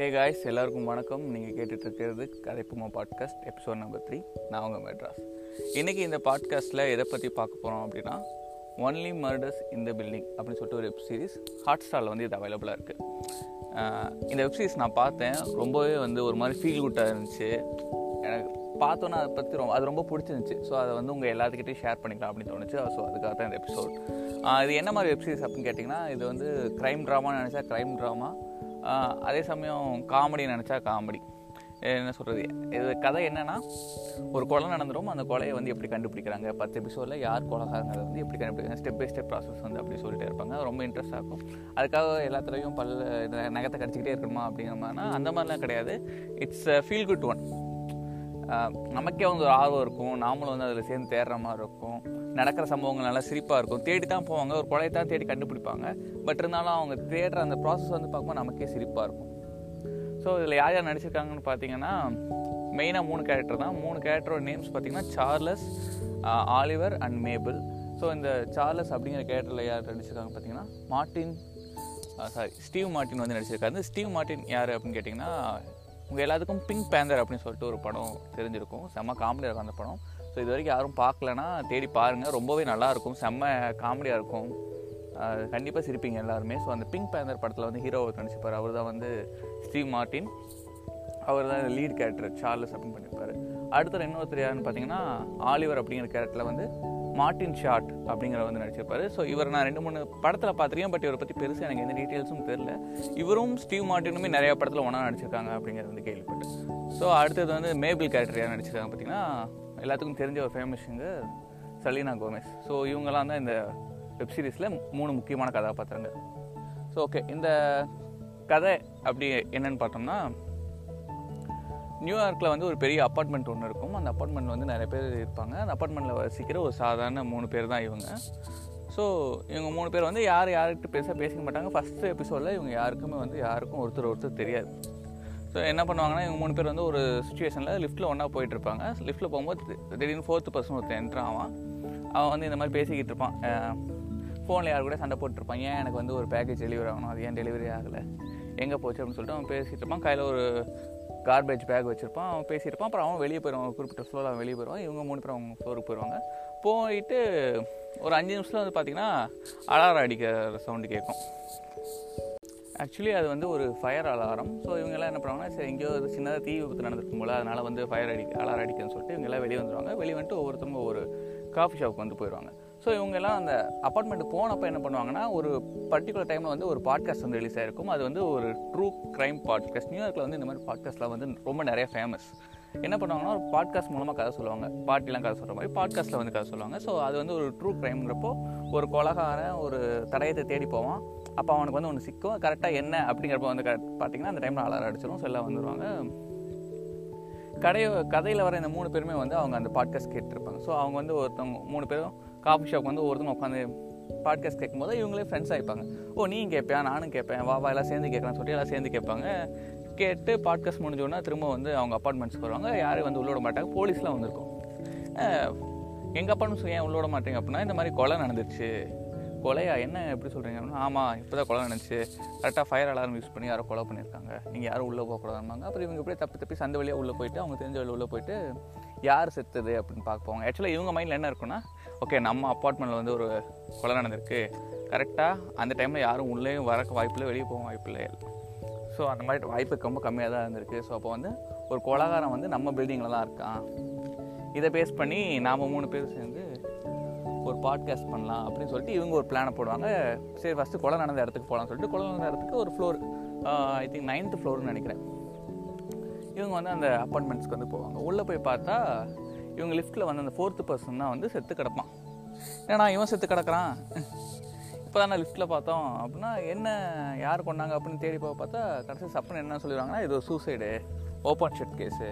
Hey guys எல்லாருக்கும் வணக்கம். நீங்கள் கேட்டுட்ருக்கிறது கதைப்புமா பாட்காஸ்ட் எபிசோட் நம்பர் த்ரீ நான் உங்கள் மெட்ராஸ். இன்றைக்கி இந்த பாட்காஸ்ட்டில் எதை பற்றி பார்க்க போகிறோம் அப்படின்னா ஒன்லி மர்டர்ஸ் இந்த பில்டிங் அப்படின்னு சொல்லிட்டு ஒரு வெப் சீரிஸ் ஹாட் ஸ்டாரில் வந்து இது அவைலபிளாக இருக்குது இந்த வெப் சீரிஸ் நான் பார்த்தேன். ரொம்பவே வந்து ஒரு மாதிரி ஃபீல் குட்டாக இருந்துச்சு. எனக்கு பார்த்தோன்னா அதை பற்றி ரொம்ப அது ரொம்ப பிடிச்சிருந்துச்சி. ஸோ அதை வந்து உங்கள் எல்லாத்துக்கிட்டையும் ஷேர் பண்ணிக்கலாம் அப்படின்னு தோணுச்சு. ஸோ அதுக்காக தான் இந்த எபிசோட் இது என்ன மாதிரி வெப் சீரிஸ் அப்படின்னு கேட்டிங்கன்னா இது வந்து க்ரைம் ட்ராமான்னு நினச்சா க்ரைம் ட்ராமா அதே சமயம் காமெடி நினச்சா காமெடி. என்ன சொல்கிறது இது கதை என்னென்னா ஒரு கொலை நடந்துடும் அந்த கொலையை வந்து எப்படி கண்டுபிடிக்கிறாங்க? பத்து எபிசோடில் யார் கொலைகாரங்கிறத வந்து எப்படி கண்டுபிடிக்கிறாங்க? ஸ்டெப் பை ஸ்டெப் ப்ராசஸ் வந்து அப்படி சொல்லிட்டே இருப்பாங்க. ரொம்ப இன்ட்ரெஸ்ட்டாக இருக்கும். அதுக்காக எல்லாத்துலேயும் பல்ல நகத்தை கடிச்சிக்கிட்டே இருக்கணுமா அப்படிங்கிற மாதிரினா அந்த மாதிரிலாம் கிடையாது. இட்ஸ் ஃபீல் குட் ஒன் நமக்கே வந்து ஒரு ஆர்வம் இருக்கும். நாமளும் வந்து அதில் சேர்ந்து தேடுற மாதிரி இருக்கும். நடக்கிற சம்பவங்கள் நல்லா சிரிப்பாக இருக்கும். தேடி தான் போவாங்க. ஒரு கொலையை தான் தேடி கண்டுபிடிப்பாங்க. பட் இருந்தாலும் அவங்க தேடுற அந்த ப்ராசஸ் வந்து பார்க்கும்போது நமக்கே சிரிப்பாக இருக்கும். ஸோ இதில் யார் யார் நடிச்சிருக்காங்கன்னு பார்த்தீங்கன்னா மெயினாக மூணு கேரக்டர் தான். மூணு கேரக்டரோட நேம்ஸ் பார்த்தீங்கன்னா Charles Oliver and Mabel so இந்த சார்லஸ் அப்படிங்கிற கேரக்டரில் யார் நடிச்சிருக்காங்க பார்த்தீங்கன்னா மார்ட்டின் சாரி ஸ்டீவ் மார்ட்டின் வந்து நடிச்சிருக்காரு. ஸ்டீவ் மார்ட்டின் யார் அப்படின்னு கேட்டிங்கன்னா உங்கள் எல்லாத்துக்கும் பிங்க் பேந்தர் அப்படின்னு சொல்லிட்டு ஒரு படம் தெரிஞ்சிருக்கும். செம்ம காமெடியாக இருக்கும் அந்த படம். ஸோ இது வரைக்கும் யாரும் பார்க்கலன்னா தேடி பாருங்கள் ரொம்பவே நல்லாயிருக்கும் செம்ம காமெடியாக இருக்கும். கண்டிப்பாக சிரிப்பீங்க எல்லாருமே. ஸோ அந்த பிங்க் பேந்தர் படத்தில் வந்து ஹீரோ நடிச்சிருப்பார். அவர் தான் வந்து ஸ்டீவ் மார்ட்டின் அவர் தான் லீட் கேரக்டர் சார்லஸ் அப்படின்னு பண்ணியிருப்பார் அடுத்த இன்னொருத்தர் யாருன்னு பார்த்தீங்கன்னா ஆலிவர் அப்படிங்கிற கேரக்டரில் வந்து மார்டின் ஷார்ட் அப்படிங்கிற வந்து நடிச்சிருப்பாரு. ஸோ இவர் நான் ரெண்டு மூணு படத்தில் பார்த்துருக்கேன். பட் இவரை பற்றி பெருசாக எனக்கு எந்த டீட்டெயில்ஸும் தெரில இவரும் ஸ்டீவ் மார்டினுமே நிறையா படத்தில் ஒன்றா நடிச்சிருக்காங்க அப்படிங்கிறது வந்து கேள்விப்பட்டேன். ஸோ அடுத்தது வந்து மேபிள் கேரக்டர் யார் நடிச்சிருக்காங்க பார்த்தீங்கன்னா எல்லாத்துக்கும் தெரிஞ்ச ஒரு ஃபேமஸுங்க சலீனா கோமேஸ் ஸோ இவங்கெல்லாம் தான் இந்த வெப்சீரிஸில் மூணு முக்கியமான கதாபாத்திரங்கள். ஸோ ஓகே இந்த கதை அப்படி என்னன்னு பார்த்தோம்னா நியூயார்க்கில் வந்து ஒரு பெரிய அப்பார்ட்மெண்ட் ஒன்று இருக்கும். அந்த அப்பார்ட்மெண்ட்டில் வந்து நிறைய பேர் இருப்பாங்க. அந்த அப்பார்ட்மெண்ட்டில் வசிக்கிற ஒரு சாதாரண மூணு பேர் தான் இவங்க. ஸோ இவங்க மூணு பேர் வந்து யார் யார்கிட்ட பேச பேசிக்க மாட்டாங்க. ஃபஸ்ட்டு எபிசோடில் இவங்க யாருக்குமே வந்து யாருக்கும் ஒருத்தர் ஒருத்தர் தெரியாது. ஸோ என்ன பண்ணுவாங்கன்னா இவங்க மூணு பேர் வந்து ஒரு சுச்சுவேஷனில் லிஃப்ட்டில் ஒன்றா போயிட்டுருப்பாங்க லிஃப்ட்டில் போகும்போது திடீர்னு ஃபோர்த்து பர்சன் ஒருத்தர் என்ட்ரு ஆவான். அவன் வந்து இந்த மாதிரி பேசிக்கிட்டு இருப்பான். ஃபோனில் யார் கூட சண்டை போட்டுருப்பான். ஏன் எனக்கு வந்து ஒரு பேக்கேஜ் டெலிவரி ஆகணும்? அது ஏன் டெலிவரி ஆகலை? எங்கே போச்சு? அப்படின்னு சொல்லிட்டு அவன் பேசிகிட்டு இருப்பான். கையில் ஒரு கார்பேஜ் பேக் வச்சுருப்பான். அவன் பேசியிருப்பான். அப்புறம் அவன் வெளியே போயிடுவான். குறிப்பிட்ட ஃப்ளோரில் அவன் வெளியே போயிடுவான். இவங்க மூணு பேர் அவங்க ஃப்ளோருக்கு போயிடுவாங்க. போயிட்டு ஒரு அஞ்சு நிமிஷத்தில் வந்து பார்த்திங்கன்னா அலாரம் அடிக்கிற சவுண்டு கேட்கும். ஆக்சுவலி அது வந்து ஒரு ஃபயர் அலாரம் ஸோ இவங்கெல்லாம் என்ன பண்ணுவாங்கன்னா சரி எங்கேயோ ஒரு சின்னதாக தீ விபத்து நடந்திருக்கும் போல. அதனால் வந்து ஃபயர் அடிக்க அலாரம் அடிக்குதுன்னு சொல்லிட்டு இவங்கெல்லாம் வெளியே வந்துடுவாங்க வெளியே வந்துட்டு ஒவ்வொருத்தவங்க ஒரு காஃபி ஷாப்புக்கு வந்து போயிடுவாங்க. ஸோ இவங்கெல்லாம் அந்த அப்பார்ட்மெண்ட்டு போனப்போ என்ன பண்ணுவாங்கன்னா ஒரு பர்டிகுலர் டைமில் வந்து ஒரு பாட்காஸ்ட் வந்து ரிலீஸ் ஆகிருக்கும் அது வந்து ஒரு ட்ரூ க்ரைம் பாட்காஸ்ட் நியூயார்க்கில் வந்து இந்த மாதிரி பாட்காஸ்ட்லாம் வந்து ரொம்ப நிறைய ஃபேமஸ் என்ன பண்ணுவாங்கன்னா ஒரு பாட்காஸ்ட் மூலமாக கதை சொல்லுவாங்க. பாட்டிலாம் கதை சொல்கிற மாதிரி பாட்காஸ்ட்டில் வந்து கதை சொல்லுவாங்க. ஸோ அது வந்து ஒரு ட்ரூ க்ரைம்ங்கிறப்போ ஒரு கொலகாரன் ஒரு தடயத்தை தேடி போவான். அப்போ அவனுக்கு வந்து ஒன்று சிக்கும். கரெக்டாக என்ன அப்படிங்கிறப்ப வந்து கரெக்ட் பார்த்தீங்கன்னா அந்த டைமில் அலாரம் அடிச்சிடும் ஸோ எல்லாம் வந்துடுவாங்க கடைய கதையில் வர இந்த மூணு பேருமே வந்து அவங்க அந்த பாட்காஸ்ட் கேட்டுருப்பாங்க. ஸோ அவங்க வந்து ஒருத்தவங்க மூணு பேரும் காஃபி ஷாப் வந்து ஒருத்தவங்க உட்காந்து பாட்காஸ்ட் கேட்கும்போது இவங்களே ஃப்ரெண்ட்ஸ் ஆகிப்பாங்க ஓ நீ கேட்பேன் நானும் கேட்பேன். வா வா எல்லாம் சேர்ந்து கேட்குறேன்னு சொல்லிட்டு எல்லாம் சேர்ந்து கேட்பாங்க. கேட்டு பாட்காஸ்ட் முடிஞ்சோடனே திரும்ப வந்து அவங்க அப்பார்ட்மெண்ட்ஸ்க்கு வருவாங்க. யாரும் வந்து உள்ள விட மாட்டாங்க. போலீஸ்லாம் வந்திருக்கும். எங்கள் அப்பார்ட்மெண்ட்ஸ் ஏன் உள்ள விட மாட்டேங்க? அப்படின்னா இந்த மாதிரி கொலை நடந்துச்சு கொலையா? என்ன? எப்படி சொல்கிறீங்க அப்படின்னா ஆமாம் இப்போ தான் கொலை நடந்துச்சு. கரெக்டாக ஃபயர் அலாரம் யூஸ் பண்ணி யாரோ கொலை பண்ணியிருக்காங்க. நீங்கள் யாரும் உள்ளே போகக்கூடாதுமாங்க அப்புறம் இவங்க இப்படியே தப்பி தப்பி சந்த வழியாக உள்ளே போயிட்டு அவங்க தெரிஞ்ச வழியில் உள்ளே போயிட்டு யார் செத்துது அப்படின்னு பார்க்க போவாங்க. ஆக்சுவலாக இவங்க மைண்டில் என்ன இருக்குன்னா ஓகே நம்ம அப்பார்ட்மெண்ட்டில் வந்து ஒரு கொலை நடந்திருக்கு. கரெக்டாக அந்த டைமில் யாரும் உள்ளேயும் வரக்க வாய்ப்பில்லை வெளியே போக வாய்ப்பில்லை ஸோ அந்த மாதிரி வாய்ப்பு ரொம்ப கம்மியாக தான் இருந்திருக்கு. ஸோ அப்போ வந்து ஒரு கொலகாரம் வந்து நம்ம பில்டிங்கில் தான் இருக்கான். இதை பேஸ் பண்ணி நாம் மூணு பேர் சேர்ந்து ஒரு பாட்காஸ்ட் பண்ணலாம் அப்படின்னு சொல்லிட்டு இவங்க ஒரு பிளானை போடுவாங்க. சரி ஃபஸ்ட்டு கொலை நடந்த இடத்துக்கு போகலாம்னு சொல்லிட்டு கொலை நடந்த இடத்துக்கு ஒரு ஃப்ளோர் ஐ திங்க் நைன்த்து ஃப்ளோர்னு நினைக்கிறேன். இவங்க வந்து அந்த அப்பார்ட்மெண்ட்ஸ்க்கு வந்து போவாங்க. உள்ளே போய் பார்த்தா இவங்க லிஃப்ட்டில் வந்து அந்த ஃபோர்த்து பர்சன் தான் வந்து செத்து கிடப்பான். ஏன்னா இவன் செத்து கிடக்குறான்? இப்போ தான் லிஃப்ட்டில் பார்த்தோம் அப்படின்னா என்ன யார் கொண்டாங்க அப்படின்னு தேடி போய் பார்த்தா கடைசி சப்புன்னு என்ன சொல்லிடுவாங்கன்னா இது ஒரு சூசைடு ஓப்பன் ஷெட் கேஸு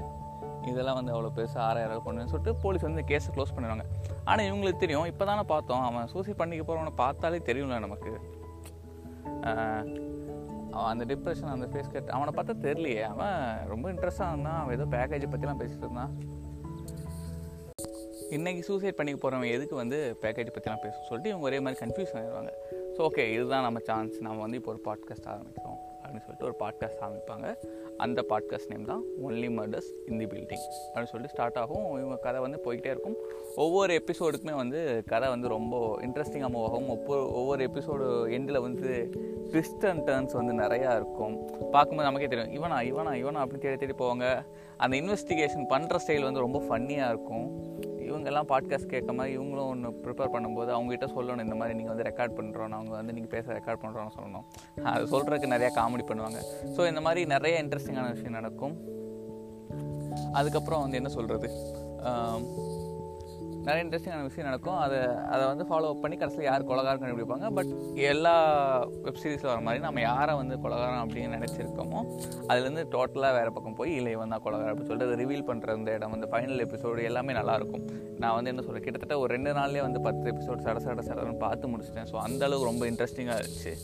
இதெல்லாம் வந்து அவ்வளோ பெருசாக ஆறாயிரம் பண்ணுன்னு சொல்லிட்டு போலீஸ் வந்து கேஸை க்ளோஸ் பண்ணிடுவாங்க. ஆனால் இவங்களுக்கு தெரியும் இப்போ தானே பார்த்தோம் அவன் சூசைட் பண்ணிக்க போகிறவனை பார்த்தாலே தெரியும்ல நமக்கு. அவன் அந்த டிப்ரெஷன் அந்த ஃபேஸ் கட் அவனை பார்த்தா தெரியலையே. அவன் ரொம்ப இன்ட்ரெஸ்டாக இருந்தான் அவன் ஏதோ பேக்கேஜை பற்றிலாம் பேசிட்டு இருந்தான். இன்றைக்கி சூசைட் பண்ணிக்க போகிறவங்க எதுக்கு வந்து பேக்கேஜ் பற்றிலாம் பேச சொல்லிட்டு இவங்க ஒரே மாதிரி கன்ஃபியூஸ் ஆகிடுவாங்க ஸோ ஓகே இதுதான் நம்ம சான்ஸ் நம்ம வந்து இப்போ ஒரு பாட்காஸ்ட் ஆரம்பிக்கிறோம். அப்படின்னு சொல்லிட்டு ஒரு பாட்காஸ்ட் ஆரம்பிப்பாங்க. அந்த பாட்காஸ்ட் நேம் தான் only murders in the building அப்படின்னு சொல்லிட்டு ஸ்டார்ட் ஆகும். இவங்க கதை வந்து போய்கிட்டே இருக்கும். ஒவ்வொரு எபிசோடுக்குமே வந்து கதை வந்து ரொம்ப இன்ட்ரெஸ்டிங்காக மூவ் ஆகும். ஒவ்வொரு ஒவ்வொரு எபிசோடு எண்டில் வந்து ட்விஸ்ட் அண்ட் டர்ன்ஸ் வந்து நிறையா இருக்கும். பார்க்கும்போது நமக்கே தெரியும் இவனா இவனா இவனா அப்படின்னு தேடி தேடி போவாங்க. அந்த இன்வெஸ்டிகேஷன் பண்ணுற ஸ்டைல் வந்து ரொம்ப ஃபன்னியாக இருக்கும். இவங்கெல்லாம் பாட்காஸ்ட் கேட்க மாதிரி இவங்களும் ஒன்று ப்ரிப்பேர் பண்ணும்போது அவங்ககிட்ட சொல்லணும் இந்த மாதிரி நீங்கள் வந்து ரெக்கார்ட் பண்ணுறோம் அவங்க வந்து நீங்கள் பேச ரெக்கார்ட் பண்ணுறோன்னு சொல்லணும். அது சொல்கிறதுக்கு நிறையா காமெடி பண்ணுவாங்க. ஸோ இந்த மாதிரி நிறைய இன்ட்ரெஸ்டிங்கான விஷயம் நடக்கும். அதுக்கப்புறம் வந்து என்ன சொல்கிறது நிறைய இன்ட்ரெஸ்டிங்கான விஷயம் நடக்கும். அதை அதை வந்து ஃபாலோ அப் பண்ணி கடைசியில் யார் கொலகாரம் கண்டுபிடிப்பாங்க. பட் எல்லா வெப்சீரிஸில் வர மாதிரி நம்ம யாரை வந்து கொலகாரம் அப்படின்னு நினச்சிருக்கோமோ அதுலேருந்து டோட்டலாக வேறு பக்கம் போய் இல்லை இவன் தான் கொலகாரம் அப்படின்னு சொல்லிட்டு அதை ரிவீல் பண்ணுற அந்த இடம் வந்து ஃபைனல் எபிசோடு எல்லாமே நல்லாயிருக்கும் நான் வந்து என்ன சொல்கிறேன் கிட்டத்தட்ட ஒரு ரெண்டு நாள்லேயே வந்து பத்து எபிசோட் சட சட சடன்னு பார்த்து முடிச்சிட்டேன். ஸோ அந்தளவுக்கு ரொம்ப இன்ட்ரெஸ்டிங்காக இருந்துச்சு.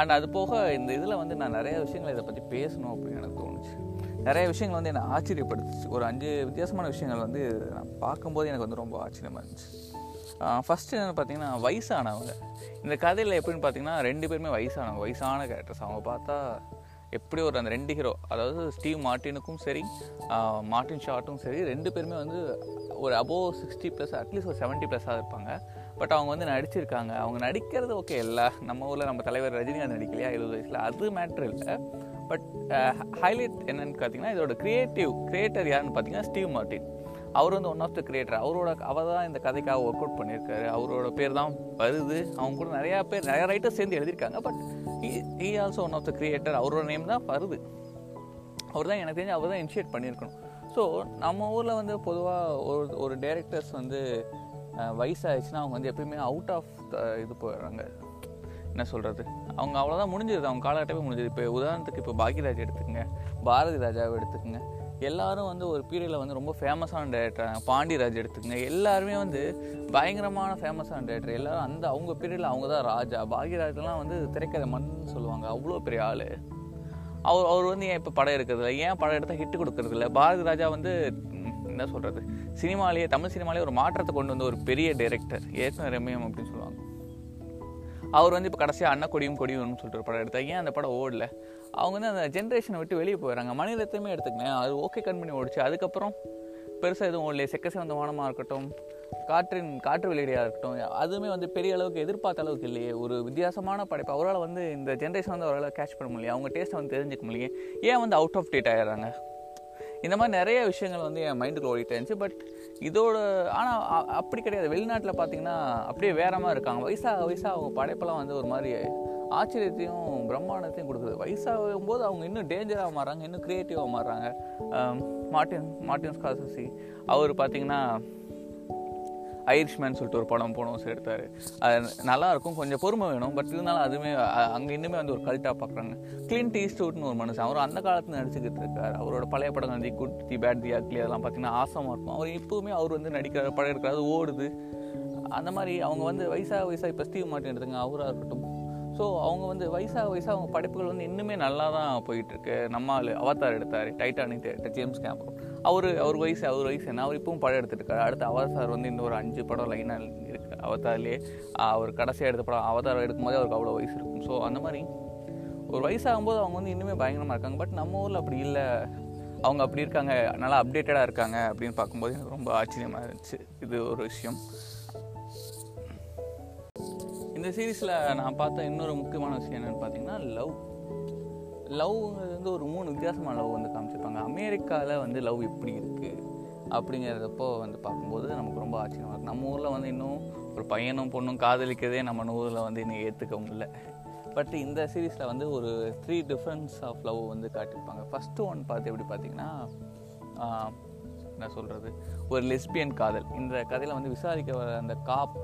அண்ட் அது போக இந்த இதில் வந்து நான் நிறைய விஷயங்கள் இதை பற்றி பேசணும் அப்படின்னு எனக்கு தோணுச்சு. நிறைய விஷயங்கள் வந்து என்னை ஆச்சரியப்படுத்துச்சு. ஒரு அஞ்சு வித்தியாசமான விஷயங்கள் வந்து நான் பார்க்கும்போது எனக்கு வந்து ரொம்ப ஆச்சரியமாக இருந்துச்சு. ஃபஸ்ட்டு என்ன பார்த்தீங்கன்னா வயசானவங்க. இந்த கதையில் எப்படின்னு பார்த்தீங்கன்னா ரெண்டு பேருமே வயசானவங்க. வயசான கேரக்டர்ஸ் அவங்க பார்த்தா எப்படி ஒரு அந்த ரெண்டு ஹீரோ அதாவது ஸ்டீவ் மார்ட்டினுக்கும் சரி மார்ட்டின் ஷார்ட்டும் சரி ரெண்டு பேருமே வந்து ஒரு above sixty plus at least ஒரு செவன்ட்டி ப்ளஸ்ஸாக இருப்பாங்க. பட் அவங்க வந்து நடிச்சிருக்காங்க. அவங்க நடிக்கிறது ஓகே இல்லை. நம்ம ஊரில் நம்ம தலைவர் ரஜினிகாந்த் நடிக்கலையா? இருபது வயசில். அது மேட்ரு இல்லை. பட் ஹைலைட் uh, என்னன்னு பார்த்தீங்கன்னா இதோட க்ரியேட்டிவ் கிரியேட்டர் யாருன்னு பார்த்தீங்கன்னா ஸ்டீவ் மார்ட்டின் அவர் வந்து ஒன் ஆஃப் த கிரியேட்டர் அவரோட அவர் தான் இந்த கதைக்காக ஒர்க் அவுட் பண்ணியிருக்காரு. அவரோட பேர் தான் வருது. அவங்க கூட நிறையா பேர் நிறையா ரைட்டர்ஸ் சேர்ந்து எழுதியிருக்காங்க. But he also one of the creator அவரோட நேம் தான் வருது. அவர் தான் எனக்கு தெரிஞ்சு அவர் தான் இனிஷியேட் பண்ணியிருக்கணும். ஸோ நம்ம ஊரில் வந்து பொதுவாக ஒரு ஒரு டேரக்டர்ஸ் வந்து uh, வயசாகிடுச்சுன்னா அவங்க வந்து எப்பயுமே அவுட் ஆஃப் த இது போயிடுறாங்க. என்ன சொல்கிறது அவங்க அவ்வளோதான் முடிஞ்சிருது அவங்க காலகட்டமே முடிஞ்சது. இப்போ உதாரணத்துக்கு இப்போ பாக்யராஜ் எடுத்துக்கங்க பாரதி ராஜாவை எடுத்துக்கங்க. எல்லாரும் வந்து ஒரு பீரியடில் வந்து ரொம்ப ஃபேமஸான டேரக்டர் பாண்டியராஜ் எடுத்துக்கங்க. எல்லாருமே வந்து பயங்கரமான ஃபேமஸான டேரக்டர் எல்லாரும் அந்த அவங்க பீரியடில் அவங்க தான் ராஜா. பாக்யராஜ்லாம் வந்து திரைக்கதை மண் சொல்லுவாங்க. அவ்வளோ பெரிய ஆள். அவர் அவர் வந்து ஏன் இப்போ படம் எடுக்கிறதில்ல ஏன் படம் எடுத்தால் ஹிட்டு கொடுக்கறதில்ல பாரதி ராஜா வந்து என்ன சொல்கிறது சினிமாலேயே தமிழ் சினிமாலேயே ஒரு மாற்றத்தை கொண்டு வந்த ஒரு பெரிய டைரக்டர் ஏற்கனவே ரம்யம் அப்படின்னு சொல்லுவாங்க. அவர் வந்து இப்போ கடைசியாக அண்ணா கொடியும் கொடியும்னு சொல்லிட்டு ஒரு படம் எடுத்தாங்க. ஏன் அந்த படம் ஓடல? அவங்க வந்து அந்த ஜென்ரேஷனை விட்டு வெளியே போயிடறாங்க. மனிதத்தையுமே எடுத்துக்கினேன் அது ஓகே கண் பண்ணி ஓடிச்சு. அதுக்கப்புறம் பெருசாக எதுவும் ஓடலையே செக்க சிவந்த வானமாக இருக்கட்டும் காற்றின் காற்று வெளியீடாக இருக்கட்டும் அதுவுமே வந்து பெரிய அளவுக்கு எதிர்பார்த்த அளவுக்கு இல்லையே. ஒரு வித்தியாசமான படைப்பு. அவரால் வந்து இந்த ஜென்ரேஷன் வந்து அவரால் கேட்ச் பண்ண முடியல அவங்க டேஸ்ட்டை வந்து தெரிஞ்சுக்க முடியல ஏன் வந்து அவுட் ஆஃப் டேட் ஆகிடுறாங்க இந்த மாதிரி நிறைய விஷயங்கள் வந்து என் மைண்டுக்கு ஓடிட்டு இருந்துச்சு. பட் இதோட ஆனால் அப்படி கிடையாது. வெளிநாட்டில் பார்த்தீங்கன்னா அப்படியே வேற மாதிரி இருக்காங்க. வயசாக வயசாக அவங்க படைப்பெல்லாம் வந்து ஒரு மாதிரி ஆச்சரியத்தையும் பிரம்மாண்டத்தையும் கொடுக்குது. வயசாகும் போது அவங்க இன்னும் டேஞ்சராக மாறுறாங்க இன்னும் க்ரியேட்டிவாக மாறுறாங்க. மார்டின் மார்டின் ஸ்காசசி அவர் பார்த்தீங்கன்னா ஐரிஷ்மேன் சொல்லிட்டு ஒரு படம் போனோம் எடுத்தார். அது நல்லாயிருக்கும் கொஞ்சம் பொறுமை வேணும் பட் இருந்தாலும் அதுவுமே அங்கே இன்னுமே வந்து ஒரு கல்ட்டாக பார்க்குறாங்க கிளின் ஈஸ்ட்வுட்னு ஒரு மனுஷன் அவர் அந்த காலத்தில் நடிச்சுக்கிட்டு இருக்கார். அவரோட பழைய படங்கள் the good the bad the ugly அதெல்லாம் பார்த்தீங்கன்னா ஆசமாக இருக்கும். அவர் இப்போவுமே அவர் வந்து நடிக்கிற படம் எடுக்கிறாரு ஓடுது. அந்த மாதிரி அவங்க வந்து வயசாக வயசாக இப்போ ஸ்டீவ் மாட்டின் எடுத்துங்க அவராக இருக்கட்டும். ஸோ அவங்க வந்து வயசாக வயசாக அவங்க படைப்புகள் வந்து இன்னுமே நல்லா தான் போயிட்டுருக்கு நம்ம ஆள் எடுத்தார் டைட்டானிக் டேரக்டர் ஜேம்ஸ் கேமரா அவர் அவர் வயசு அவர் வயசு என்ன? அவர் இப்பவும் படம் எடுத்துருக்காரு அடுத்து அவதார் வந்து இன்னும் ஒரு அஞ்சு படம் லைனாக இருக்குது அவதார்லேயே அவர் கடைசியாக எடுத்த படம் அவதார் எடுக்கும்போதே அவருக்கு அவ்வளோ வயசு இருக்கும். ஸோ அந்த மாதிரி ஒரு வயசாகும்போது அவங்க வந்து இன்னுமே பயங்கரமாக இருக்காங்க. பட் நம்ம ஊரில் அப்படி இல்லை. அவங்க அப்படி இருக்காங்க நல்லா அப்டேட்டடாக இருக்காங்க அப்படின்னு பார்க்கும்போது எனக்கு ரொம்ப ஆச்சரியமாக இருந்துச்சு. இது ஒரு விஷயம். இந்த சீரீஸில் நான் பார்த்த இன்னொரு முக்கியமான விஷயம் என்னென்னு பார்த்தீங்கன்னா லவ் லவ்ங்கிறது வந்து ஒரு மூணு வித்தியாசமான லவ் வந்து காமிச்சிருப்பாங்க. அமெரிக்காவில் வந்து லவ் எப்படி இருக்குது அப்படிங்கிறதப்போ வந்து பார்க்கும்போது நமக்கு ரொம்ப ஆச்சரியமாக இருக்குது நம்ம ஊரில் வந்து இன்னும் ஒரு பையனும் பொண்ணும் காதலிக்கிறதே நம்ம ஊரில் வந்து இன்னும் ஏற்றுக்க முடியல. பட் இந்த சீரீஸில் வந்து ஒரு த்ரீ டிஃப்ரென்ஸ் ஆஃப் லவ் வந்து காட்டியிருப்பாங்க. ஃபஸ்ட்டு ஒன் பார்த்து எப்படி பார்த்தீங்கன்னா என்ன சொல்கிறது ஒரு லெஸ்பியன் காதல். இந்த கதையில் வந்து விசாரிக்க வர அந்த காப்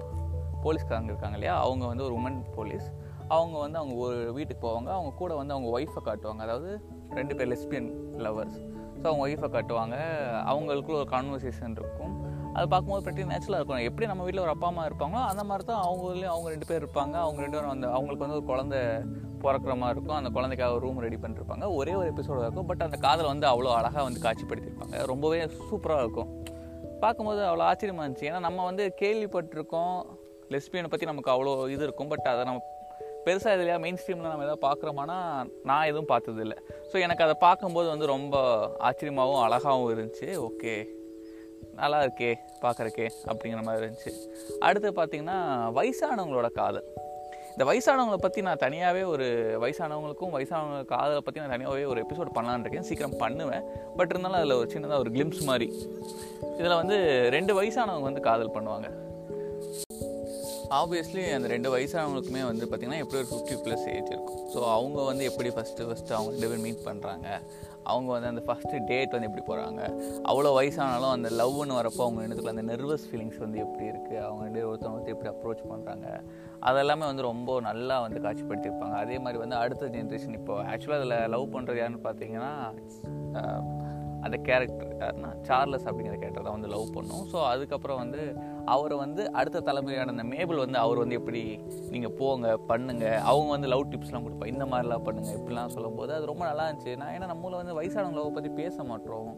போலீஸ்காரங்க இருக்காங்க இல்லையா? அவங்க வந்து ஒரு உமன் போலீஸ் அவங்க வந்து அவங்க ஒரு வீட்டுக்கு போவாங்க அவங்க கூட வந்து அவங்க ஒய்ஃபை காட்டுவாங்க. அதாவது ரெண்டு பேர் லெஸ்பியன் லவர்ஸ் ஸோ அவங்க ஒய்ஃபை காட்டுவாங்க. அவங்களுக்குள்ள ஒரு கான்வர்சேஷன் இருக்கும். அது பார்க்கும்போது பற்றி நேச்சுரலாக இருக்கும். எப்படி நம்ம வீட்டில் ஒரு அப்பா அம்மா இருப்பாங்களோ அந்த மாதிரி தான் அவங்க அவங்க ரெண்டு பேர் இருப்பாங்க. அவங்க ரெண்டு பேரும் வந்து அவங்களுக்கு வந்து ஒரு குழந்தை பிறக்கிற மாதிரி இருக்கும். அந்த குழந்தைக்காக ரூம் ரெடி பண்ணிருப்பாங்க. ஒரே ஒரு எபிசோடு இருக்கும். பட் அந்த காதல் வந்து அவ்வளோ அழகாக வந்து காட்சிப்படுத்தியிருப்பாங்க. ரொம்பவே சூப்பராக இருக்கும். பார்க்கும்போது அவ்வளோ ஆச்சரியமாக இருந்துச்சு. ஏன்னா நம்ம வந்து கேள்விப்பட்டிருக்கோம். லெஸ்பியனை பற்றி நமக்கு அவ்வளோ இது இருக்கும். பட் அதை நம்ம பெருசாக இதுலையா மெயின் ஸ்ட்ரீமில் நம்ம எதாவது பார்க்குறோமானா நான் எதுவும் பார்த்ததில்ல. ஸோ எனக்கு அதை பார்க்கும்போது வந்து ரொம்ப ஆச்சரியமாகவும் அழகாகவும் இருந்துச்சு. ஓகே நல்லா இருக்கே பார்க்குறக்கே அப்படிங்கிற மாதிரி இருந்துச்சு. அடுத்து பார்த்திங்கன்னா வயசானவங்களோட காதல். இந்த வயசானவங்களை பற்றி நான் தனியாகவே ஒரு வயசானவங்களுக்கும் வயசானவங்க காதலை பற்றி நான் தனியாகவே ஒரு எபிசோட் பண்ணலான்னு இருக்கேன். சீக்கிரம் பண்ணுவேன். பட் இருந்தாலும் அதில் ஒரு சின்னதாக ஒரு கிளிம்ஸ் மாதிரி. இதில் வந்து ரெண்டு வயசானவங்க வந்து காதல் பண்ணுவாங்க. ஆப்வியஸ்லி அந்த ரெண்டு வயசானவங்களுக்குமே வந்து பார்த்திங்கன்னா எப்படி ஒரு ஃபிஃப்டி ப்ளஸ் ஏஜ் இருக்கும். ஸோ அவங்க வந்து எப்படி ஃபஸ்ட்டு ஃபஸ்ட்டு அவங்க ரெண்டு பேர் மீட் பண்ணுறாங்க அவங்க வந்து அந்த ஃபஸ்ட்டு டேட் வந்து எப்படி போகிறாங்க அவ்வளோ வயசானாலும் அந்த லவ்னு வரப்போ அவங்க இடத்துல அந்த நர்வஸ் ஃபீலிங்ஸ் வந்து எப்படி இருக்குது அவங்க ரெண்டு ஒருத்தவங்க வந்து எப்படி அப்ரோச் பண்ணுறாங்க அதெல்லாமே வந்து ரொம்ப நல்லா வந்து காட்சிப்படுத்தியிருப்பாங்க. அதே மாதிரி வந்து அடுத்த ஜென்ரேஷன் இப்போ ஆக்சுவலாக அதில் லவ் பண்ணுறது யாருன்னு பார்த்தீங்கன்னா அந்த கேரக்டர் யாருன்னா சார்லஸ் அப்படிங்கிற கேரக்டர் தான் வந்து லவ் பண்ணும். ஸோ அதுக்கப்புறம் வந்து அவரை வந்து அடுத்த தலைமுறையான அந்த மேபிள் வந்து அவர் வந்து எப்படி நீங்கள் போங்க பண்ணுங்க அவங்க வந்து லவ் டிப்ஸ்லாம் கொடுப்பா. இந்த மாதிரிலாம் பண்ணுங்க இப்படிலாம் சொல்லும்போது அது ரொம்ப நல்லா இருந்துச்சு. நான் ஏன்னா நம்மள வந்து வயசானவங்க லவ் பற்றி பேச மாட்டோம்.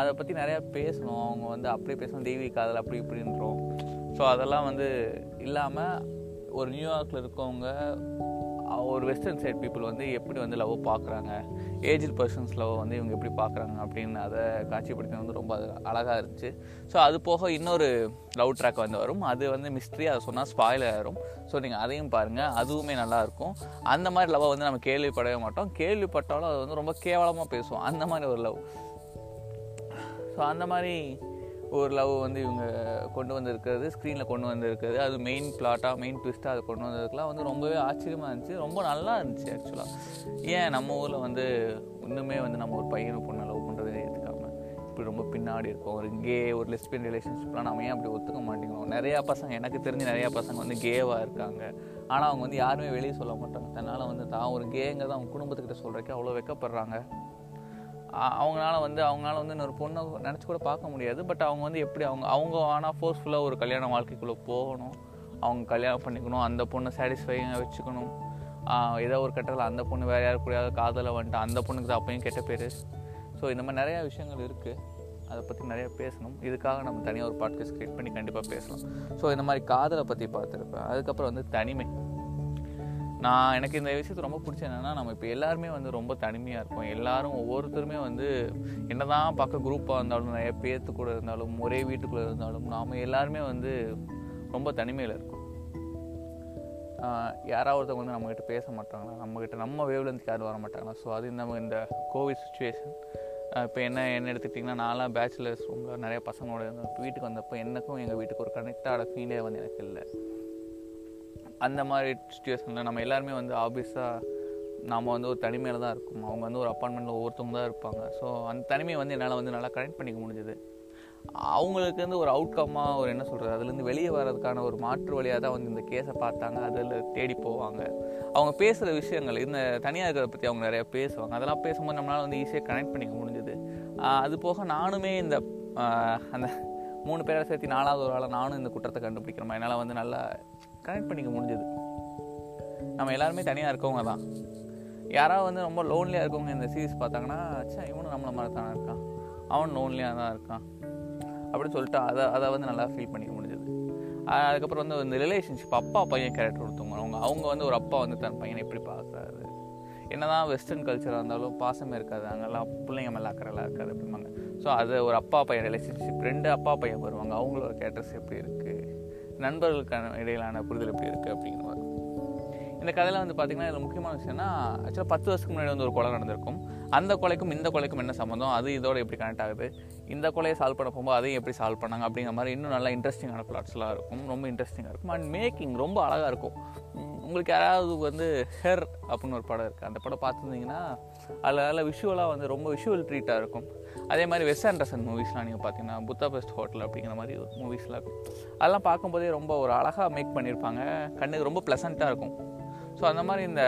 அதை பற்றி நிறையா பேசணும். அவங்க வந்து அப்படியே பேசணும். தெய்வீக காதல் அப்படி இப்படின்றோம். ஸோ அதெல்லாம் வந்து இல்லாமல் ஒரு நியூயார்க்கில் இருக்கவங்க ஒரு வெஸ்டர்ன் சைட் பீப்புள் வந்து எப்படி வந்து லவ் பார்க்குறாங்க? ஏஜ் பர்சன்ஸ் லவ் வந்து இவங்க எப்படி பார்க்குறாங்க அப்படின்னு அதை காட்சிப்படுத்த வந்து ரொம்ப அழகாக இருந்துச்சு. ஸோ அது போக இன்னொரு லவ் ட்ராக் வந்து வரும். அது வந்து மிஸ்ட்ரி அதை சொன்னால் ஸ்பாயில் ஆயிரும். ஸோ நீங்கள் அதையும் பாருங்கள் அதுவுமே நல்லாயிருக்கும் அந்த மாதிரி லவ்வை வந்து நம்ம கேள்விப்படவே மாட்டோம். கேள்விப்பட்டாலும் அது வந்து ரொம்ப கேவலமாக பேசுவோம். அந்த மாதிரி ஒரு லவ் ஸோ அந்த மாதிரி ஒரு லவ் வந்து இவங்க கொண்டு வந்திருக்கிறது ஸ்க்ரீனில் கொண்டு வந்திருக்கிறது. அது மெயின் பிளாட்டாக மெயின் ட்விஸ்ட்டாக அதை கொண்டு வந்ததுக்கெலாம் வந்து ரொம்பவே ஆச்சரியமாக இருந்துச்சு. ரொம்ப நல்லா இருந்துச்சு ஆக்சுவலாக ஏன் நம்ம ஊரில் வந்து இன்னுமே வந்து நம்ம ஒரு பையனை பொண்ணை லவ் பண்ணுறதே எடுத்துக்காமல் இப்படி ரொம்ப பின்னாடி இருக்கும். ஒரு கே ஒரு லெஸ்பியன் ரிலேஷன்ஷிப்லாம் நம்ம ஏன் அப்படி ஒத்துக்க மாட்டேங்கிறோம்? நிறையா பசங்க எனக்கு தெரிஞ்சு நிறையா பசங்க வந்து கேவாக இருக்காங்க. ஆனால் அவங்க வந்து யாருமே வெளியே சொல்ல மாட்டாங்க. அதனால் வந்து தான் ஒரு கேங்கிறத அவங்க குடும்பத்துக்கிட்ட சொல்கிறக்கே அவ்வளோ வெக்கப்படுறாங்க. அவங்களால வந்து அவங்களால வந்து இன்னொரு பொண்ணை நினச்சி கூட பார்க்க முடியாது. பட் அவங்க வந்து எப்படி அவங்க அவங்க ஆனால் ஃபோர்ஸ்ஃபுல்லாக ஒரு கல்யாண வாழ்க்கைக்குள்ளே போகணும். அவங்க கல்யாணம் பண்ணிக்கணும். அந்த பொண்ணை சாட்டிஸ்ஃபைங்க வச்சுக்கணும். ஏதோ ஒரு கட்டத்தில் அந்த பொண்ணு வேறு யாரு கூடயாவது காதலை வந்துட்டு அந்த பொண்ணுக்கு தான் அப்பையும் கெட்ட பேர். ஸோ இந்த மாதிரி நிறையா விஷயங்கள் இருக்குது அதை பற்றி நிறையா பேசணும். இதுக்காக நம்ம தனியாக ஒரு பாட்காஸ்ட் க்ரியேட் பண்ணி கண்டிப்பாக பேசலாம். ஸோ இந்த மாதிரி காதலை பற்றி பார்த்துருப்பேன். அதுக்கப்புறம் வந்து தனிமை. நான் எனக்கு இந்த விஷயத்தை ரொம்ப பிடிச்ச என்னென்னா நம்ம இப்போ எல்லாருமே வந்து ரொம்ப தனிமையாக இருப்போம். எல்லாரும் ஒவ்வொருத்தருமே வந்து என்ன தான் பார்க்க குரூப்பாக இருந்தாலும் நிறைய பேர்த்து கூட இருந்தாலும் ஒரே வீட்டுக்குள்ளே இருந்தாலும் நாம் எல்லாருமே வந்து ரொம்ப தனிமையில் இருக்கும். யாராவது ஒருத்தவங்க வந்து நம்மக்கிட்ட பேச மாட்டாங்களா நம்மக்கிட்ட நம்ம வேவ்லேருந்து யாரும் வர மாட்டாங்களா ஸோ அது நம்ம இந்த கோவிட் சுச்சுவேஷன் இப்போ என்ன என்ன எடுத்துக்கிட்டிங்கன்னா நான்லாம் பேச்சுலர்ஸ் ரூமில் நிறைய பசங்களோட வீட்டுக்கு வந்தப்போ எனக்கும் எங்கள் வீட்டுக்கு ஒரு கனெக்டான ஃபீலே வந்து எனக்கு இல்லை. அந்த மாதிரி சுச்சுவேஷனில் நம்ம எல்லாருமே வந்து ஆப்வியஸாக நாம் வந்து ஒரு தனிமையில் தான் இருக்கும். அவங்க வந்து ஒரு அப்பார்ட்மெண்ட்டில் ஒவ்வொருத்தவங்க தான் இருப்பாங்க. ஸோ அந்த தனிமையை வந்து என்னால் வந்து நல்லா கனெக்ட் பண்ணிக்க முடிஞ்சுது. அவங்களுக்கு வந்து ஒரு அவுட்கம்மாக ஒரு என்ன சொல்கிறது அதுலேருந்து வெளியே வர்றதுக்கான ஒரு மாற்று வழியாக தான் வந்து இந்த கேஸை பார்த்தாங்க. அதில் தேடி போவாங்க. அவங்க பேசுகிற விஷயங்கள் இந்த தனியாக இருக்கிறத பற்றி அவங்க நிறையா பேசுவாங்க. அதெல்லாம் பேசும்போது நம்மளால் வந்து ஈஸியாக கனெக்ட் பண்ணிக்க முடிஞ்சுது. அது போக நானுமே இந்த அந்த மூணு பேரை சேர்த்து நாலாவது ஒரு ஆளாக நானும் இந்த குற்றத்தை கண்டுபிடிக்கிறோமா என்னால் வந்து நல்லா கனெக்ட் பண்ணிக்க முடிஞ்சது. நம்ம எல்லாருமே தனியாக இருக்கவங்க தான். யாராவது வந்து ரொம்ப லோன்லியாக இருக்கவங்க இந்த சீரீஸ் பார்த்தாங்கன்னா சே இவனும் நம்மளை மாதிரி தானே இருக்கான். அவன் லோன்லியாக தான் இருக்கான். அப்படின்னு சொல்லிட்டு அதை அதை வந்து நல்லா ஃபீல் பண்ணிக்க முடிஞ்சது. அதுக்கப்புறம் வந்து இந்த ரிலேஷன்ஷிப் அப்பா பையன் கேரக்டர் கொடுத்தவங்க அவங்க அவங்க வந்து ஒரு அப்பா வந்து தன் பையனை எப்படி பார்க்குறாரு? என்னதான் வெஸ்டர்ன் கல்ச்சராக இருந்தாலும் பாசமே இருக்காது அங்கெல்லாம் பிள்ளைங்க மேலே அக்கறைலாம் இருக்காது அப்படிம்பாங்க. ஸோ அது ஒரு அப்பா பையன் ரிலேஷன்ஷிப் ரெண்டு அப்பா பையன் வருவாங்க. அவங்களோட கேரக்டர்ஸ் எப்படி இருக்குது நண்பர்களுக்கான இடையிலான புரிதல் எப்படி இருக்குது அப்படிங்கிற இந்த கதையில் வந்து பார்த்திங்கன்னா இதில் முக்கியமான விஷயம்னா ஆக்சுவலாக பத்து வருஷத்துக்கு முன்னாடி வந்து ஒரு கொலை நடந்திருக்கும். அந்த கொலைக்கும் இந்த கொலைக்கும் என்ன சம்மந்தம் அது இதோட எப்படி கனெக்ட் ஆகுது? இந்த கொலையை சால்வ் பண்ண போகும்போது அதையும் எப்படி சால்வ் பண்ணாங்க? அப்படிங்கிற மாதிரி இன்னும் நல்லா இன்ட்ரெஸ்டிங்கான பிளாட்ஸ்லாம் இருக்கும். ரொம்ப இன்ட்ரெஸ்டிங்காக இருக்கும். அண்ட் மேக்கிங் ரொம்ப அழகாக இருக்கும். உங்களுக்கு யாராவது வந்து ஹெர் அப்படின்னு ஒரு படம் இருக்குது அந்த படம் பார்த்துருந்தீங்கன்னா அதில் நல்ல விஷுவலாக வந்து ரொம்ப விஷுவல் ட்ரீட்டாக இருக்கும். அதே மாதிரி வெஸ் ஆண்டர்சன் மூவிஸ்லாம் நீங்கள் பார்த்தீங்கன்னா புத்தா பெஸ்ட் ஹோட்டல் அப்படிங்கிற மாதிரி மூவிஸ்லாம் இருக்கும். அதெல்லாம் பார்க்கும்போதே ரொம்ப ஒரு அழகாக மேக் பண்ணியிருப்பாங்க. கண்ணுக்கு ரொம்ப ப்ளசண்ட்டாக இருக்கும். ஸோ அந்த மாதிரி இந்த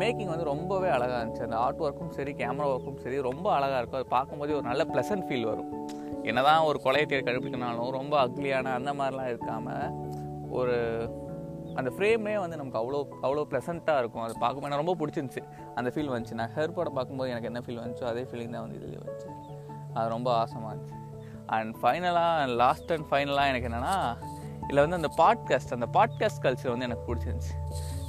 மேக்கிங் வந்து ரொம்பவே அழகாக இருந்துச்சு. அந்த ஆர்ட் ஒர்க்கும் சரி கேமரா ஒர்க்கும் சரி ரொம்ப அழகாக இருக்கும். அது பார்க்கும்போதே ஒரு நல்ல ப்ளசன்ட் ஃபீல் வரும். என்னதான் ஒரு கொலை தேர் கண்டுபிடிக்கனாலும் ரொம்ப அக்லியான அந்த மாதிரிலாம் இருக்காமல் ஒரு அந்த ஃப்ரேம்லேயே வந்து நமக்கு அவ்வளோ அவ்வளோ ப்ளசண்ட்டாக இருக்கும். அது பார்க்கும்போது எனக்கு ரொம்ப பிடிச்சிருந்துச்சி. அந்த ஃபீல் வந்துச்சு. நான் ஹெர் படம் பார்க்கும்போது எனக்கு என்ன ஃபீல் வந்துச்சோ அதே ஃபீலிங் தான் வந்து இதில் வந்துச்சு. அது ரொம்ப ஆசமாக இருந்துச்சு. அண்ட் ஃபைனலாக லாஸ்ட் அண்ட் ஃபைனலாக எனக்கு என்னென்னா இல்லை வந்து அந்த பாட்காஸ்ட் அந்த பாட்காஸ்ட் கல்ச்சர் வந்து எனக்கு பிடிச்சிருந்துச்சு.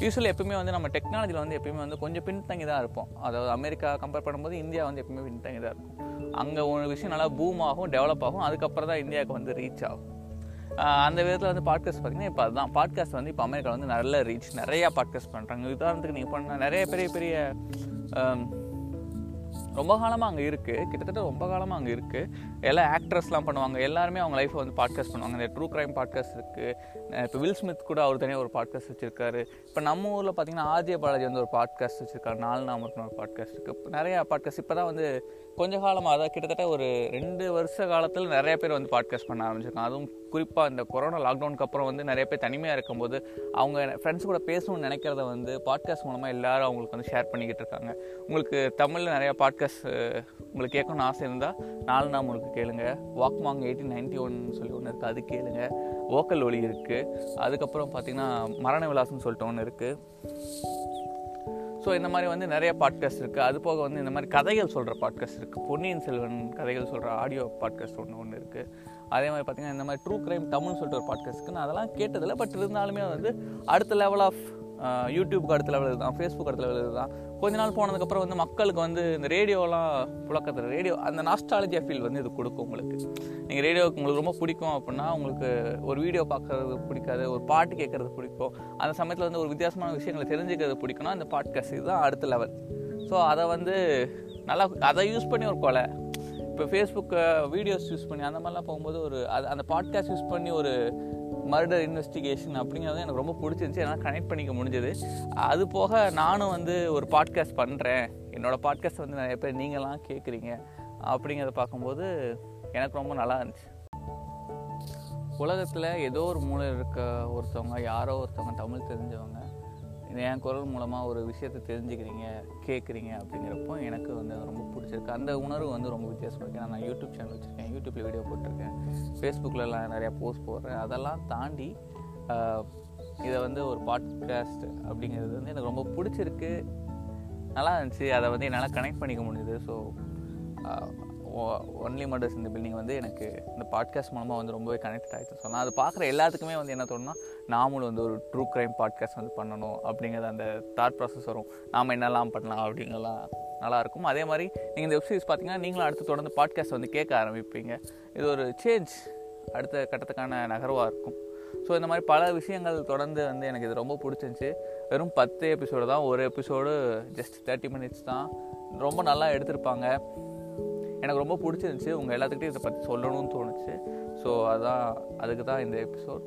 யூஸ்வலி எப்பவுமே வந்து நம்ம டெக்னாலஜியில் வந்து எப்பயுமே வந்து கொஞ்சம் பின்தங்கி தான் இருப்போம். அதாவது அமெரிக்கா கம்பேர் பண்ணும்போது இந்தியா வந்து எப்பவுமே பின்தங்கி தான் இருக்கும். அங்கே ஒரு விஷயம் நல்லா பூம் ஆகும் டெவலப் ஆகும் அதுக்கப்புறம் தான் இந்தியாவுக்கு வந்து ரீச் ஆகும். அந்த விதத்தில் வந்து பாட்காஸ்ட் பார்த்தீங்கன்னா இப்போ அதுதான் பாட்காஸ்ட் வந்து இப்போ அமெரிக்கா வந்து நல்ல ரீச் நிறையா பாட்காஸ்ட் பண்ணுறாங்க உதாரணத்துக்கு நீங்கள் பண்ண நிறைய பெரிய பெரிய ரொம்ப காலமாக அங்கே இருக்குது கிட்டத்தட்ட ரொம்ப காலமாக அங்கே இருக்குது எல்லா ஆக்ட்ரஸ்லாம் பண்ணுவாங்க. எல்லாருமே அவங்க லைஃப்பை வந்து பாட்காஸ்ட் பண்ணுவாங்க. இந்த ட்ரூ க்ரைம் பாட்காஸ்ட் இருக்குது இப்போ வில் ஸ்மித் கூட அவர் தனியாக ஒரு பாட்காஸ்ட் வச்சுருக்காரு. இப்போ நம்ம ஊரில் பார்த்தீங்கன்னா ஆர்ஜே பாலாஜி வந்து ஒரு பாட்காஸ்ட் வச்சுருக்காரு. நாலு நாமக்குன்னு ஒரு பாட்காஸ்ட் இருக்குது நிறையா பாட்காஸ்ட் இப்போ தான் வந்து கொஞ்ச காலமாக அதாவது கிட்டத்தட்ட ஒரு ரெண்டு வருஷ காலத்தில் நிறைய பேர் வந்து பாட்காஸ்ட் பண்ண ஆரம்பிச்சிருக்காங்க. அதுவும் குறிப்பாக இந்த கொரோனா லாக்டவுனுக்கு அப்புறம் வந்து நிறைய பேர் தனிமையாக இருக்கும்போது அவங்க ஃப்ரெண்ட்ஸ் கூட பேசணும்னு நினைக்கிறத வந்து பாட்காஸ்ட் மூலமாக எல்லோரும் அவங்களுக்கு வந்து ஷேர் பண்ணிக்கிட்டு இருக்காங்க. உங்களுக்கு தமிழில் நிறையா பாட்காஸ்ட் உங்களுக்கு கேட்கணும்னு ஆசை இருந்தால் நாலு நாள் உங்களுக்கு கேளுங்க. வாக்மாங் எயிட்டீன் நைன்டி ஒன் சொல்லி ஒன்று இருக்குது அது கேளுங்க. ஓக்கல் ஒளி இருக்குது அதுக்கப்புறம் பார்த்திங்கன்னா மரண விலாசம்னு சொல்லிட்டு ஒன்று இருக்குது ஸோ இந்த மாதிரி வந்து நிறைய பாட்காஸ்ட் இருக்குது அது போக வந்து இந்த மாதிரி கதைகள் சொல்கிற பாட்காஸ்ட் இருக்குது பொன்னியின் செல்வன் கதைகள் சொல்கிற ஆடியோ பாட்காஸ்ட் ஒன்று ஒன்று இருக்குது அதே மாதிரி பார்த்தீங்கன்னா இந்த மாதிரி ட்ரூ கிரைம் தமிழ்னு சொல்லிட்டு ஒரு பாட்காஸ்ட் இருக்குன்னு அதெல்லாம் கேட்டதில்லை. பட் இருந்தாலுமே வந்து அடுத்த லெவல் ஆஃப் யூடியூப்க்கு அடுத்த லெவலில் இதுதான் ஃபேஸ்புக் அடுத்த லெவல் தான் கொஞ்ச நாள் போனதுக்கப்புறம் வந்து மக்களுக்கு வந்து இந்த ரேடியோலாம் புழக்கத்தில் ரேடியோ அந்த நாஸ்டாலஜியா ஃபீல் வந்து இது கொடுக்கும் உங்களுக்கு. நீங்கள் ரேடியோவுக்கு உங்களுக்கு ரொம்ப பிடிக்கும் அப்படின்னா உங்களுக்கு ஒரு வீடியோ பார்க்குறது பிடிக்காது ஒரு பாட்டு கேட்குறது பிடிக்கும். அந்த சமயத்தில் வந்து ஒரு வித்தியாசமான விஷயங்களை தெரிஞ்சுக்கிறது பிடிக்கும்னா அந்த பாட்காஸ்ட் இதுதான் அடுத்த லெவல் ஸோ அதை வந்து நல்லா அதை யூஸ் பண்ணி ஒரு கொலை. இப்போ ஃபேஸ்புக்கை வீடியோஸ் யூஸ் பண்ணி அந்த மாதிரிலாம் போகும்போது ஒரு அது அந்த பாட்காஸ்ட் யூஸ் பண்ணி ஒரு மர்டர் இன்வெஸ்டிகேஷன் அப்படிங்கிறது எனக்கு ரொம்ப பிடிச்சிருந்துச்சி. என்னால் கனெக்ட் பண்ணிக்க முடிஞ்சது. அது போக நானும் வந்து ஒரு பாட்காஸ்ட் பண்ணுறேன் என்னோடய பாட்காஸ்ட் வந்து நிறைய பேர் நீங்களாம் கேட்குறீங்க அப்படிங்கிறத பார்க்கும்போது எனக்கு ரொம்ப நல்லா இருந்துச்சு. உலகத்தில் ஏதோ ஒரு மூலையில் இருக்க ஒருத்தவங்க யாரோ ஒருத்தவங்க தமிழ் தெரிஞ்சவங்க என் குரல் மூலமாக ஒரு விஷயத்தை தெரிஞ்சுக்கிறீங்க கேட்குறீங்க அப்படிங்கிறப்போ எனக்கு வந்து ரொம்ப பிடிச்சிருக்கு. அந்த உணர்வு வந்து ரொம்ப வித்தியாசமாக இருக்குது நான் யூடியூப் சேனல் வச்சுருக்கேன். யூடியூப்பில் வீடியோ போட்டிருக்கேன். ஃபேஸ்புக்கில்லாம் நிறையா போஸ்ட் போடுறேன். அதெல்லாம் தாண்டி இதை வந்து ஒரு பாட்காஸ்ட் அப்படிங்கிறது வந்து எனக்கு ரொம்ப பிடிச்சிருக்கு. நல்லா இருந்துச்சு. அதை வந்து என்னால் கனெக்ட் பண்ணிக்க முடியுது ஸோ ஒன்லி மர்டர்ஸ் இந்த பில்டிங் வந்து எனக்கு இந்த பாட்காஸ்ட் மூலமாக வந்து ரொம்பவே கனெக்ட் ஆகிடுச்சு ஸோ நான் அதை பார்க்குற எல்லாத்துக்குமே வந்து என்ன தோணுன்னா நாமளும் வந்து ஒரு ட்ரூ க்ரைம் பாட்காஸ்ட் வந்து பண்ணணும் அப்படிங்கிறது அந்த தாட் ப்ராசஸ் வரும். நாம் என்னெல்லாம் பண்ணலாம் அப்படிங்கலாம் நல்லாயிருக்கும் அதே மாதிரி நீங்கள் இந்த வெப்சீரிஸ் பார்த்தீங்கன்னா நீங்களும் அடுத்து தொடர்ந்து பாட்காஸ்ட் வந்து கேட்க ஆரம்பிப்பீங்க. இது ஒரு சேஞ்ச் அடுத்த கட்டத்துக்கான நகர்வாக இருக்கும். ஸோ இந்த மாதிரி பல விஷயங்கள் தொடர்ந்து வந்து எனக்கு இது ரொம்ப பிடிச்சிருந்துச்சி. வெறும் பத்து எபிசோடு தான். ஒரு எபிசோடு ஜஸ்ட் தேர்ட்டி மினிட்ஸ் தான். ரொம்ப நல்லா எடுத்திருப்பாங்க. எனக்கு ரொம்ப பிடிச்சிருந்துச்சி. உங்கள் எல்லாத்துக்கிட்டையும் இதை பற்றி சொல்லணும்னு தோணுச்சு. ஸோ அதான் அதுக்கு தான் இந்த எபிசோட்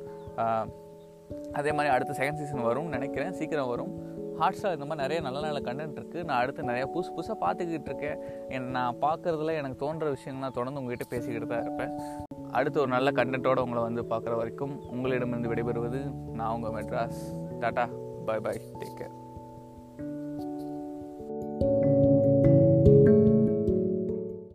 அதே மாதிரி அடுத்த செகண்ட் சீசன் வரும்னு நினைக்கிறேன். சீக்கிரம் வரும். ஹாட் ஸ்டார் இந்த மாதிரி நிறைய நல்ல நல்ல கண்டென்ட் இருக்குது நான் அடுத்து நிறையா புதுசு புதுசாக பார்த்துக்கிட்டு இருக்கேன். என் நான் பார்க்குறதுல எனக்கு தோன்ற விஷயங்கள்லாம் தொடர்ந்து உங்ககிட்ட பேசிக்கிட்டு தான் இருப்பேன். அடுத்து ஒரு நல்ல கண்டென்ட்டோடு உங்களை வந்து பார்க்குற வரைக்கும் உங்களிடமிருந்து விடைபெறுவது நான் உங்கள் Madras. Tata bye bye. Take care